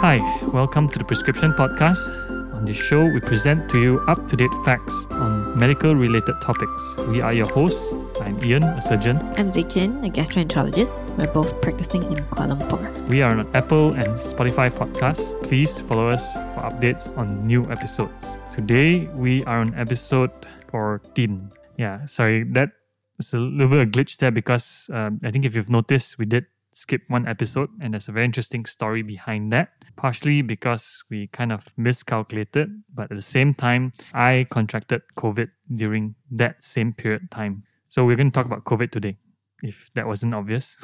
Hi, welcome to the Prescription Podcast. On this show, we present to you up to date facts on medical related topics. We are your hosts. I'm Ian, a surgeon. I'm Zijin, a gastroenterologist. We're both practicing in Kuala Lumpur. We are on Apple and Spotify podcasts. Please follow us for updates on new episodes. Today, we are on episode 14. Yeah, sorry, that is a little bit of a glitch there because um, I think if you've noticed, we did skip one episode and there's a very interesting story behind that partially because we kind of miscalculated but at the same time i contracted covid during that same period of time so we're going to talk about covid today if that wasn't obvious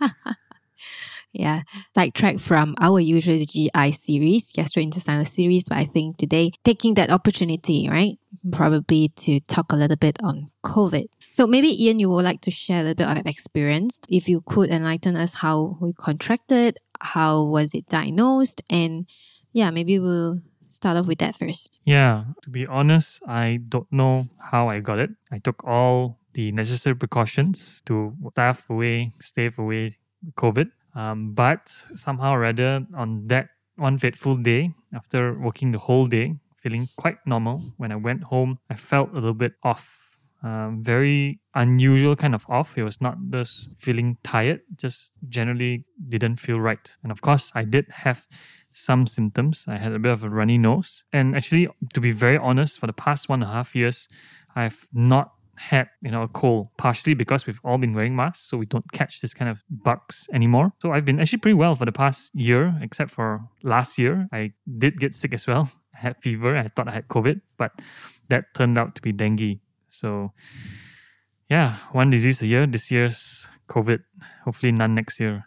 yeah, sidetrack from our usual GI series, gastrointestinal series, but I think today taking that opportunity, right, probably to talk a little bit on COVID. So maybe Ian, you would like to share a little bit of experience. If you could enlighten us how we contracted, how was it diagnosed, and yeah, maybe we'll start off with that first. Yeah, to be honest, I don't know how I got it. I took all the necessary precautions to staff away, stay away COVID. Um, but somehow or other, on that one fateful day, after working the whole day, feeling quite normal, when I went home, I felt a little bit off um, very unusual kind of off. It was not just feeling tired, just generally didn't feel right. And of course, I did have some symptoms. I had a bit of a runny nose. And actually, to be very honest, for the past one and a half years, I've not had you know a cold partially because we've all been wearing masks so we don't catch this kind of bugs anymore so i've been actually pretty well for the past year except for last year i did get sick as well i had fever i thought i had covid but that turned out to be dengue so, yeah, one disease a year. This year's COVID. Hopefully, none next year.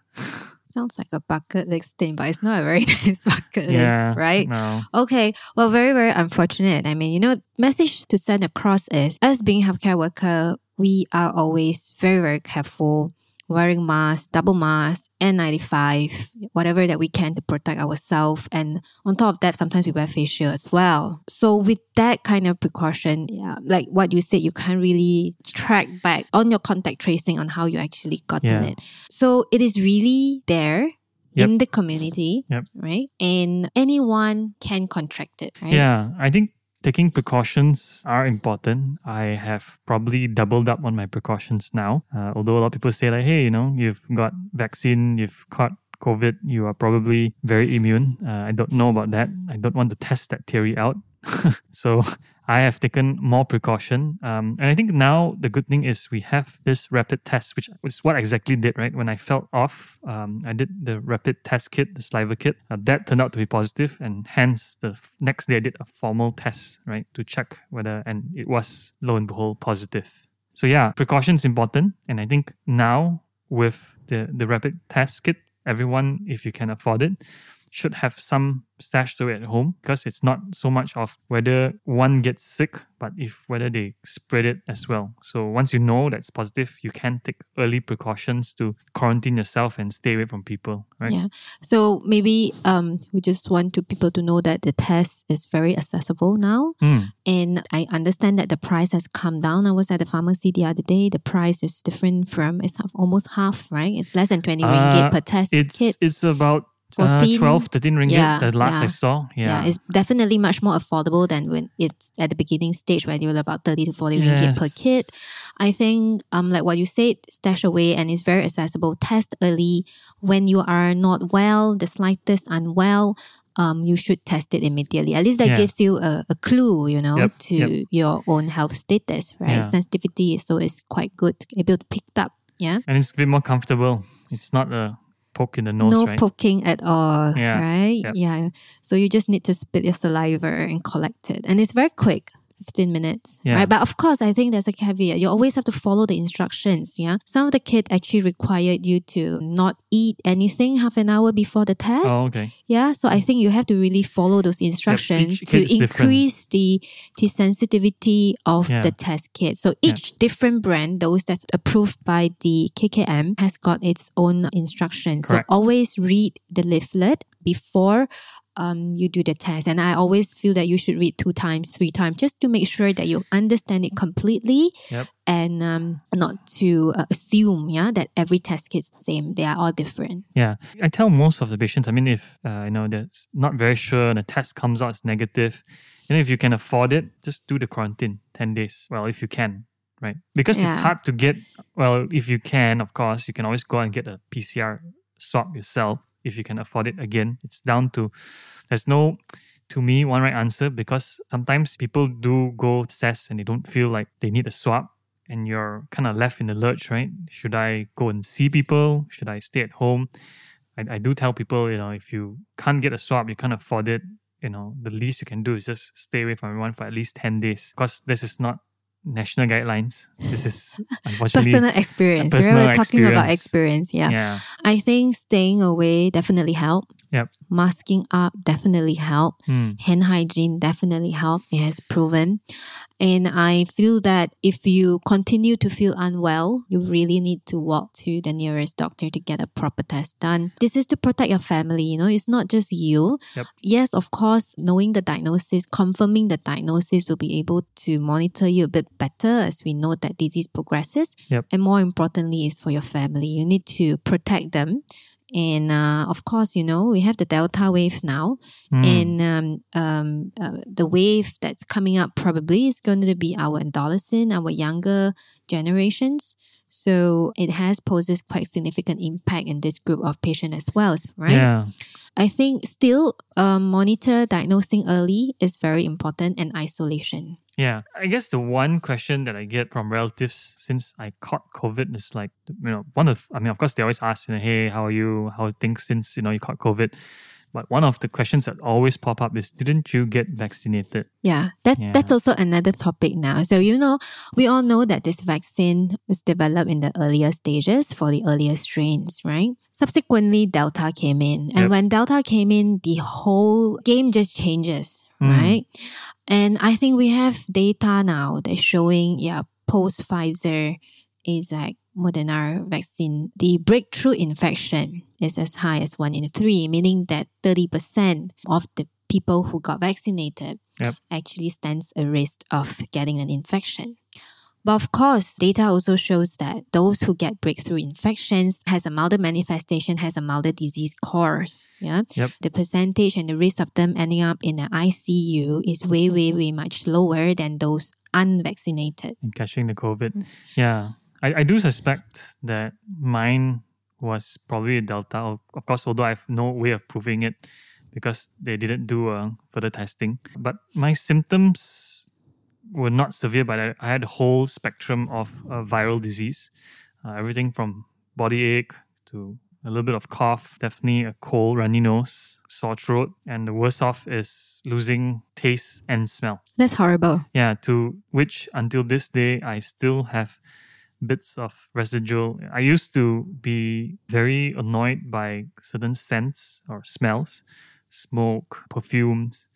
Sounds like a bucket list thing, but it's not a very nice bucket yeah, list, right? No. Okay. Well, very, very unfortunate. I mean, you know, message to send across is as being healthcare worker, we are always very, very careful wearing masks, double mask, N95, whatever that we can to protect ourselves. And on top of that, sometimes we wear facial as well. So with that kind of precaution, yeah, like what you said, you can't really track back on your contact tracing on how you actually gotten Yeah. it. So it is really there. Yep. In the community, Yep. right? And anyone can contract it, right? Yeah, I think taking precautions are important. I have probably doubled up on my precautions now. Uh, although a lot of people say like, hey, you know, you've got vaccine, you've caught COVID, you are probably very immune. Uh, I don't know about that. I don't want to test that theory out. so I have taken more precaution. Um, and I think now the good thing is we have this rapid test, which is what I exactly did, right? When I felt off, um, I did the rapid test kit, the saliva kit. Uh, that turned out to be positive, and hence the f- next day I did a formal test, right, to check whether, and it was lo and behold positive. So yeah, precautions important, and I think now with the the rapid test kit, everyone, if you can afford it, should have some stashed away at home because it's not so much of whether one gets sick, but if whether they spread it as well. So once you know that's positive, you can take early precautions to quarantine yourself and stay away from people. Right? Yeah. So maybe um we just want to people to know that the test is very accessible now. Mm. And I understand that the price has come down. I was at the pharmacy the other day. The price is different from it's almost half, right? It's less than 20 Uh, ringgit per test It's kit. it's about uh, 14? 12, 13 ringgit. Yeah, the last I yeah. saw. Yeah. it's definitely much more affordable than when it's at the beginning stage where you were about 30 to 40 ringgit per Yes. kit. I think um like what you said, stash away and it's very accessible. Test early when you are not well, the slightest unwell. Um, you should test it immediately. At least that Yeah. gives you a, a clue, you know, Yep, to yep. your own health status, right? Yeah. Sensitivity, so it's quite good, able to pick it up. Yeah. and it's a bit more comfortable. It's not a poke in the nose, no right? poking at all, Yeah, right? yep. Yeah. So you just need to spit your saliva and collect it. And it's very quick. 15 minutes, Yeah. right? But of course, I think there's a caveat. You always have to follow the instructions, yeah? Some of the kit actually required you to not eat anything half an hour before the test. Oh, okay. Yeah, so I think you have to really follow those instructions each to different. increase the the sensitivity of Yeah. the test kit. So Yeah. each different brand, those that's approved by the KKM, has got its own instructions. Correct. So always read the leaflet before um, you do the test. And I always feel that you should read two times, three times, just to make sure that you understand it completely Yep. and um, not to uh, assume, yeah, that every test is the same. They are all different. Yeah, I tell most of the patients. I mean, if uh, you know they're not very sure and the test comes out as negative, you know, if you can afford it, just do the quarantine ten days. Well, if you can, right? Because it's hard to get. Well, if you can, of course, you can always go and get a PCR swab yourself if you can afford it. Again, it's down to. There's no. To me, one right answer because sometimes people do go test and they don't feel like they need a swab and you're kind of left in the lurch, right? Should I go and see people? Should I stay at home? I, I do tell people, you know, if you can't get a swab, you can't afford it, you know, the least you can do is just stay away from everyone for at least 10 days because this is not national guidelines. This is unfortunately Personal experience. personal? We're talking about experience. experience. Yeah. yeah. I think staying away definitely help. Yep. Masking up definitely help. Hmm. Hand hygiene definitely help. It has proven. And I feel that if you continue to feel unwell, you really need to walk to the nearest doctor to get a proper test done. This is to protect your family, you know, it's not just you. Yep. Yes, of course, knowing the diagnosis, confirming the diagnosis will be able to monitor you a bit better as we know that disease progresses. Yep. And more importantly, is for your family. You need to protect them. And uh, of course, you know, we have the Delta wave now. Hmm. And um, um, uh, the wave that's coming up probably is going to be our adolescent, our younger generations. So it has poses quite significant impact in this group of patients as well, right? Yeah. I think still um, monitor diagnosing early is very important and isolation. Yeah, I guess the one question that I get from relatives since I caught COVID is like, you know, one of, I mean, of course, they always ask, you know, hey, how are you? How are things since, you know, you caught COVID? But one of the questions that always pop up is, didn't you get vaccinated? Yeah, that's Yeah. that's also another topic now. So you know, we all know that this vaccine is developed in the earlier stages for the earlier strains, right? Subsequently, Delta came in, and Yep. when Delta came in, the whole game just changes, Mm. right? And I think we have data now that's showing, yeah, post Pfizer, AZAC, Moderna vaccine, the breakthrough infection is as high as one in three, meaning that 30% of the people who got vaccinated Yep. actually stands a risk of getting an infection. But of course, data also shows that those who get breakthrough infections has a milder manifestation, has a milder disease course. Yeah. Yep. The percentage and the risk of them ending up in an ICU is way, way, way much lower than those unvaccinated. and catching the COVID. Mm. Yeah, I, I do suspect that mine was probably a Delta. Of- course, although I have no way of proving it because they didn't do uh, further testing. But my symptoms were not severe, but I, I had a whole spectrum of uh, viral disease. Uh, everything from body ache to a little bit of cough, definitely a cold, runny nose, sore throat, and the worst off is losing taste and smell. That's horrible. Yeah, to which until this day I still have bits of residual. I used to be very annoyed by certain scents or smells, smoke, perfumes.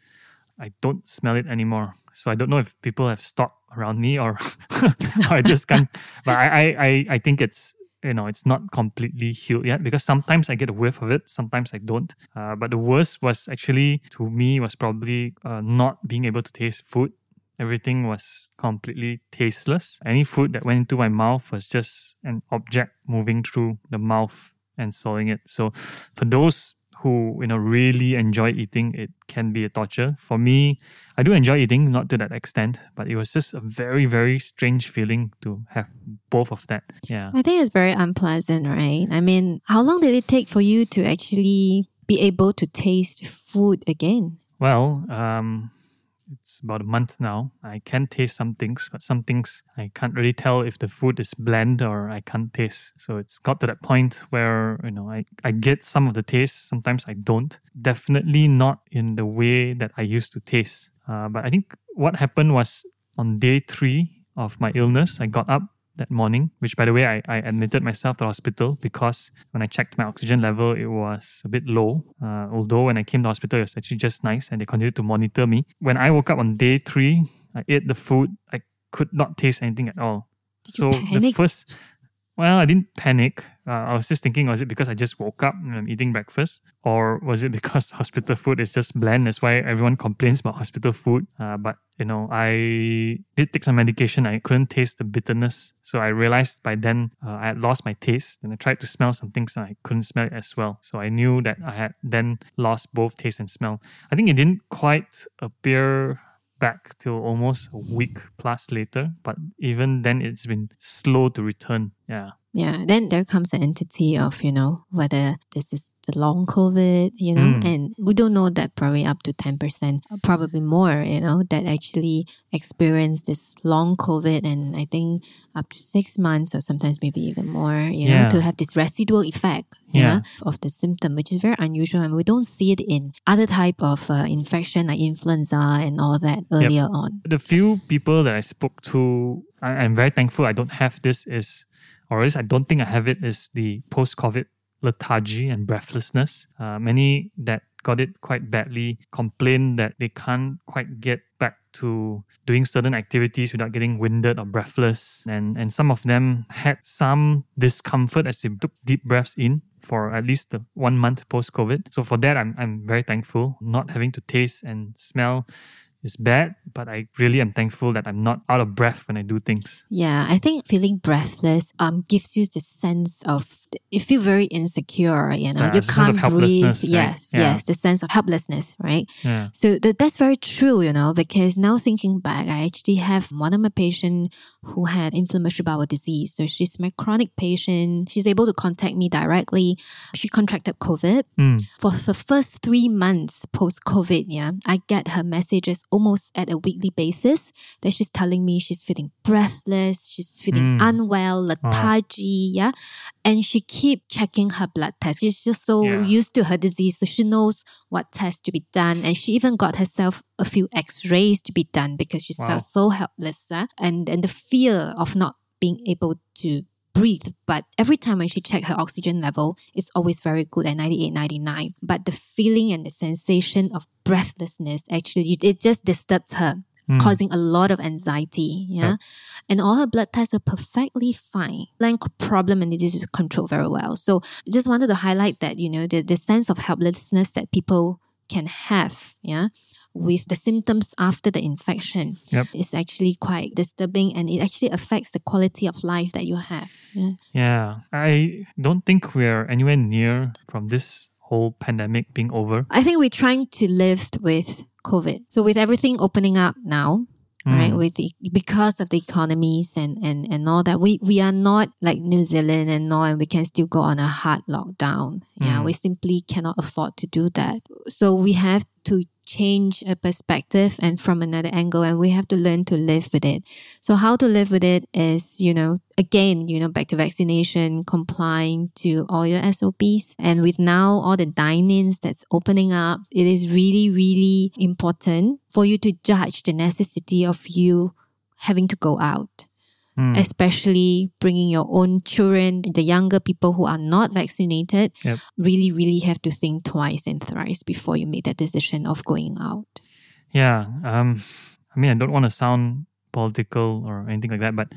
I don't smell it anymore. So I don't know if people have stopped around me or, I just can't. But I, I, I, I think it's you know it's not completely healed yet because sometimes I get a whiff of it, sometimes I don't. Uh, but the worst was actually to me was probably uh, not being able to taste food. Everything was completely tasteless. Any food that went into my mouth was just an object moving through the mouth and swallowing it. So for those who you know really enjoy eating, it can be a torture. For me, I do enjoy eating, not to that extent, but it was just a very, very strange feeling to have both of that. Yeah. I think it's very unpleasant, right? I mean, how long did it take for you to actually be able to taste food again? Well, um, it's about a month now. I can taste some things, but some things I can't really tell if the food is bland or I can't taste. So it's got to that point where, you know, I, I get some of the taste, sometimes I don't. Definitely not in the way that I used to taste. Uh, but I think what happened was on day three of my illness, I got up that morning, which by the way, I, I admitted myself to the hospital because when I checked my oxygen level, it was a bit low. Uh, although when I came to hospital, it was actually just nice and they continued to monitor me. When I woke up on day three, I ate the food. I could not taste anything at all. Did so the first, well, I didn't panic. Uh, I was just thinking, was it because I just woke up and I'm eating breakfast? Or was it because hospital food is just bland? That's why everyone complains about hospital food. Uh, but, you know, I did take some medication. I couldn't taste the bitterness. So I realized by then uh, I had lost my taste. And I tried to smell some things and I couldn't smell it as well. So I knew that I had then lost both taste and smell. I think it didn't quite appear back till almost a week plus later. But even then, it's been slow to return. Yeah. Yeah, then there comes the entity of, you know, whether this is the long COVID, you know, Mm. and we don't know that probably up to 10%, probably more, you know, that actually experience this long COVID and I think up to six months or sometimes maybe even more, you know, to have this residual effect. Yeah. Yeah. of the symptom, which is very unusual, and we don't see it in other type of uh, infection like influenza and all that earlier on. The few people that I spoke to, I, I'm very thankful I don't have this is, or at least I don't think I have it, is the post COVID lethargy and breathlessness. Uh, many that got it quite badly complain that they can't quite get back to doing certain activities without getting winded or breathless. And, and some of them had some discomfort as they took deep breaths in for at least the one month post COVID. So for that, I'm, I'm very thankful. Not having to taste and smell is bad, but I really am thankful that I'm not out of breath when I do things. Yeah, I think feeling breathless um gives you the sense of you feel very insecure. You know, you it's a sense of can't breathe. right? Yes, Yeah. yes, the sense of helplessness, right? Yeah. So that, that's very true, you know, because now thinking back, I actually have one of my patients who had inflammatory bowel disease. So she's my chronic patient. She's able to contact me directly. She contracted COVID. Mm. For the first three months post COVID, yeah, I get her messages almost at a weekly basis that she's telling me she's feeling breathless, she's feeling Mm. unwell, lethargy, yeah. And she keep checking her blood test. She's just so Yeah. used to her disease, so she knows what tests to be done. And she even got herself a few X-rays to be done because she Wow. felt so helpless, huh? and and the fear of not being able to breathe. But every time when she checked her oxygen level, it's always very good at 98, 99. But the feeling and the sensation of breathlessness actually it just disturbs her Mm. causing a lot of anxiety. Yeah. And all her blood tests were perfectly fine. Lung problem and disease is controlled very well. So just wanted to highlight that, you know, the, the sense of helplessness that people can have, yeah, with the symptoms after the infection Yep. is actually quite disturbing and it actually affects the quality of life that you have. Yeah. Yeah. I don't think we're anywhere near from this whole pandemic being over. I think we're trying to live with COVID. So with everything opening up now, right, Mm. with the, because of the economies and, and, and all that, we, we are not like New Zealand and all, and we can still go on a hard lockdown. Yeah, Mm. we simply cannot afford to do that. So we have to change a perspective and from another angle, and we have to learn to live with it. So how to live with it is, you know, again, you know, back to vaccination, complying to all your SOPs. And with now all the dine-ins that's opening up, it is really, really important for you to judge the necessity of you having to go out Mm. especially bringing your own children, the younger people who are not vaccinated, Yep. really, really have to think twice and thrice before you make that decision of going out. Yeah. Um, I mean, I don't want to sound political or anything like that, but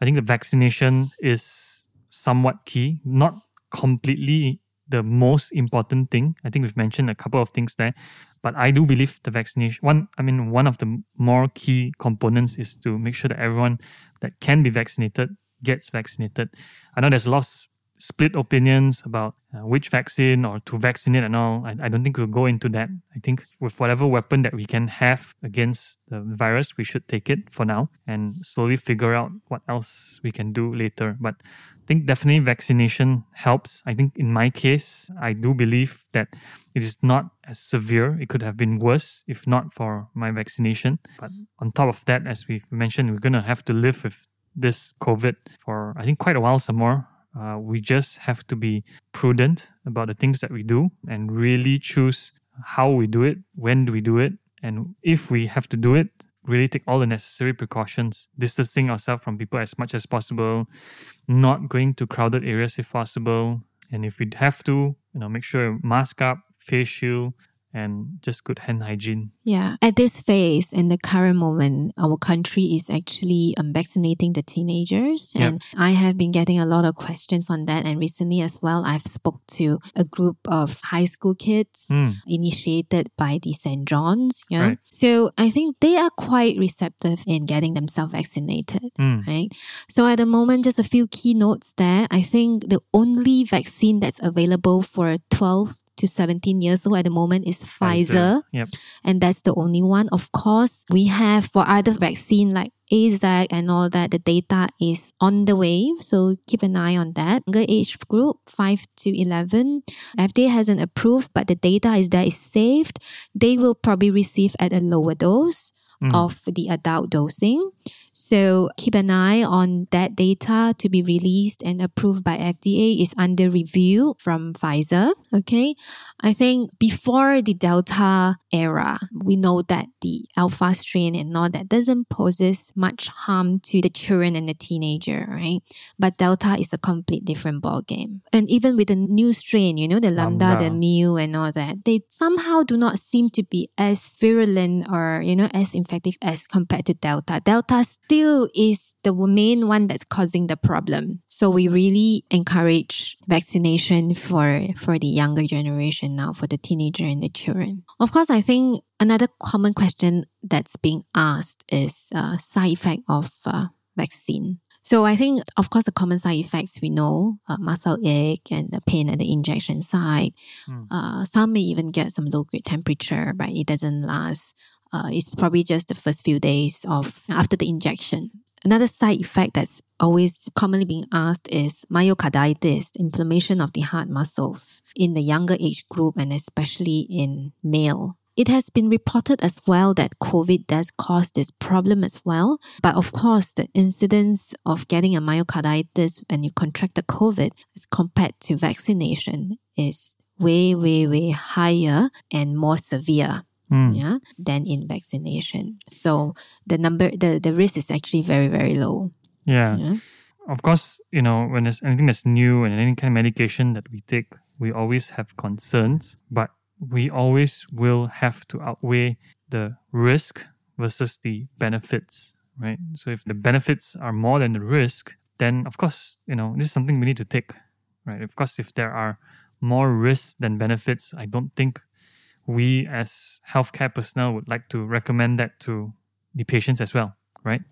I think the vaccination is somewhat key, not completely the most important thing. I think we've mentioned a couple of things there, but I do believe the vaccination one, I mean, one of the more key components is to make sure that everyone that can be vaccinated gets vaccinated. I know there's a lot of split opinions about uh, which vaccine or to vaccinate and all. I, I don't think we'll go into that. I think with whatever weapon that we can have against the virus, we should take it for now and slowly figure out what else we can do later. But I think definitely vaccination helps. I think in my case, I do believe that it is not as severe. It could have been worse if not for my vaccination. But on top of that, as we've mentioned, we're going to have to live with this COVID for, I think, quite a while some more. Uh, we just have to be prudent about the things that we do and really choose how we do it, when do we do it, and if we have to do it, really take all the necessary precautions, distancing ourselves from people as much as possible, not going to crowded areas if possible, and if we have to, you know, make sure mask up, face shield, and just good hand hygiene. Yeah, at this phase in the current moment, our country is actually um, vaccinating the teenagers, and I have been getting a lot of questions on that. And recently as well, I've spoke to a group of high school kids Mm, initiated by the St. John's. Yeah, Right. so I think they are quite receptive in getting themselves vaccinated. mm, Right. So at the moment, just a few key notes there. I think the only vaccine that's available for 12 to 17 years old at the moment is Pfizer Yep. and that's the only one. Of course, we have for other vaccine like AZAC and all that, the data is on the way. So keep an eye on that. Younger age group, 5 to 11. FDA hasn't approved, but the data is there, is saved. They will probably receive at a lower dose Mm. of the adult dosing. So keep an eye on that data to be released and approved by FDA is under review from Pfizer. Okay. I think before the Delta era, we know that the alpha strain and all that doesn't poses much harm to the children and the teenager, right? But Delta is a complete different ballgame. And even with the new strain, you know, the Lambda, the Mu and all that, they somehow do not seem to be as virulent or, you know, as infective as compared to Delta. Delta still is the main one that's causing the problem. So we really encourage vaccination for, for the younger generation now, for the teenager and the children. Of course, I think another common question that's being asked is uh, side effect of uh, vaccine. So I think, of course, the common side effects we know, uh, muscle ache and the pain at the injection site. Mm. Uh, some may even get some low grade temperature, but it doesn't last. Uh, it's probably just the first few days of after the injection. Another side effect that's always commonly being asked is myocarditis, inflammation of the heart muscles in the younger age group and especially in male. It has been reported as well that COVID does cause this problem as well. But of course, the incidence of getting a myocarditis when you contract the COVID as compared to vaccination is way, way, way higher and more severe Mm. yeah, than in vaccination. So the number, the, the risk is actually very, very low. Yeah. Yeah. Of course, you know, when there's anything that's new and any kind of medication that we take, we always have concerns, but we always will have to outweigh the risk versus the benefits, right? So if the benefits are more than the risk, then of course, you know, this is something we need to take, right? Of course, if there are more risks than benefits, I don't think we as healthcare personnel would like to recommend that to the patients as well, right?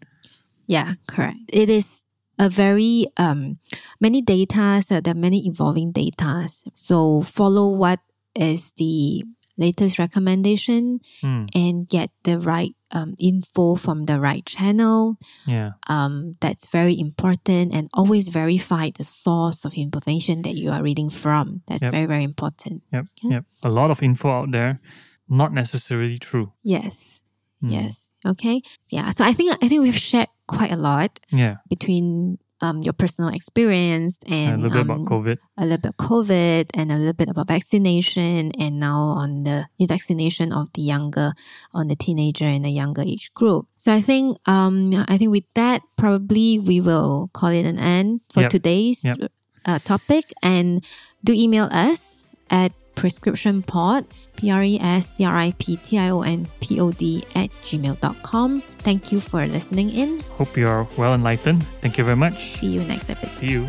Yeah, correct. It is a very um many data. So there are many evolving data. So follow what is the latest recommendation Mm, and get the right um, info from the right channel. yeah. Um, that's very important and always verify the source of information that you are reading from. That's Yep. very, very important. Yep. Yeah. Yep. A lot of info out there, not necessarily true. Yes. Mm. Yes. Okay. Yeah. So I think I think we've shared quite a lot Yeah. between um, your personal experience and a little bit about um, COVID. a little bit COVID and a little bit about vaccination and now on the vaccination of the younger, on the teenager and the younger age group. So I think, um, I think with that, probably we will call it an end for Yep. today's Yep. uh, topic and do email us at prescriptionpod, P-R-E-S-C-R-I-P-T-I-O-N-P-O-D at gmail.com. Thank you for listening in. Hope you are well enlightened. Thank you very much. See you next episode. See you.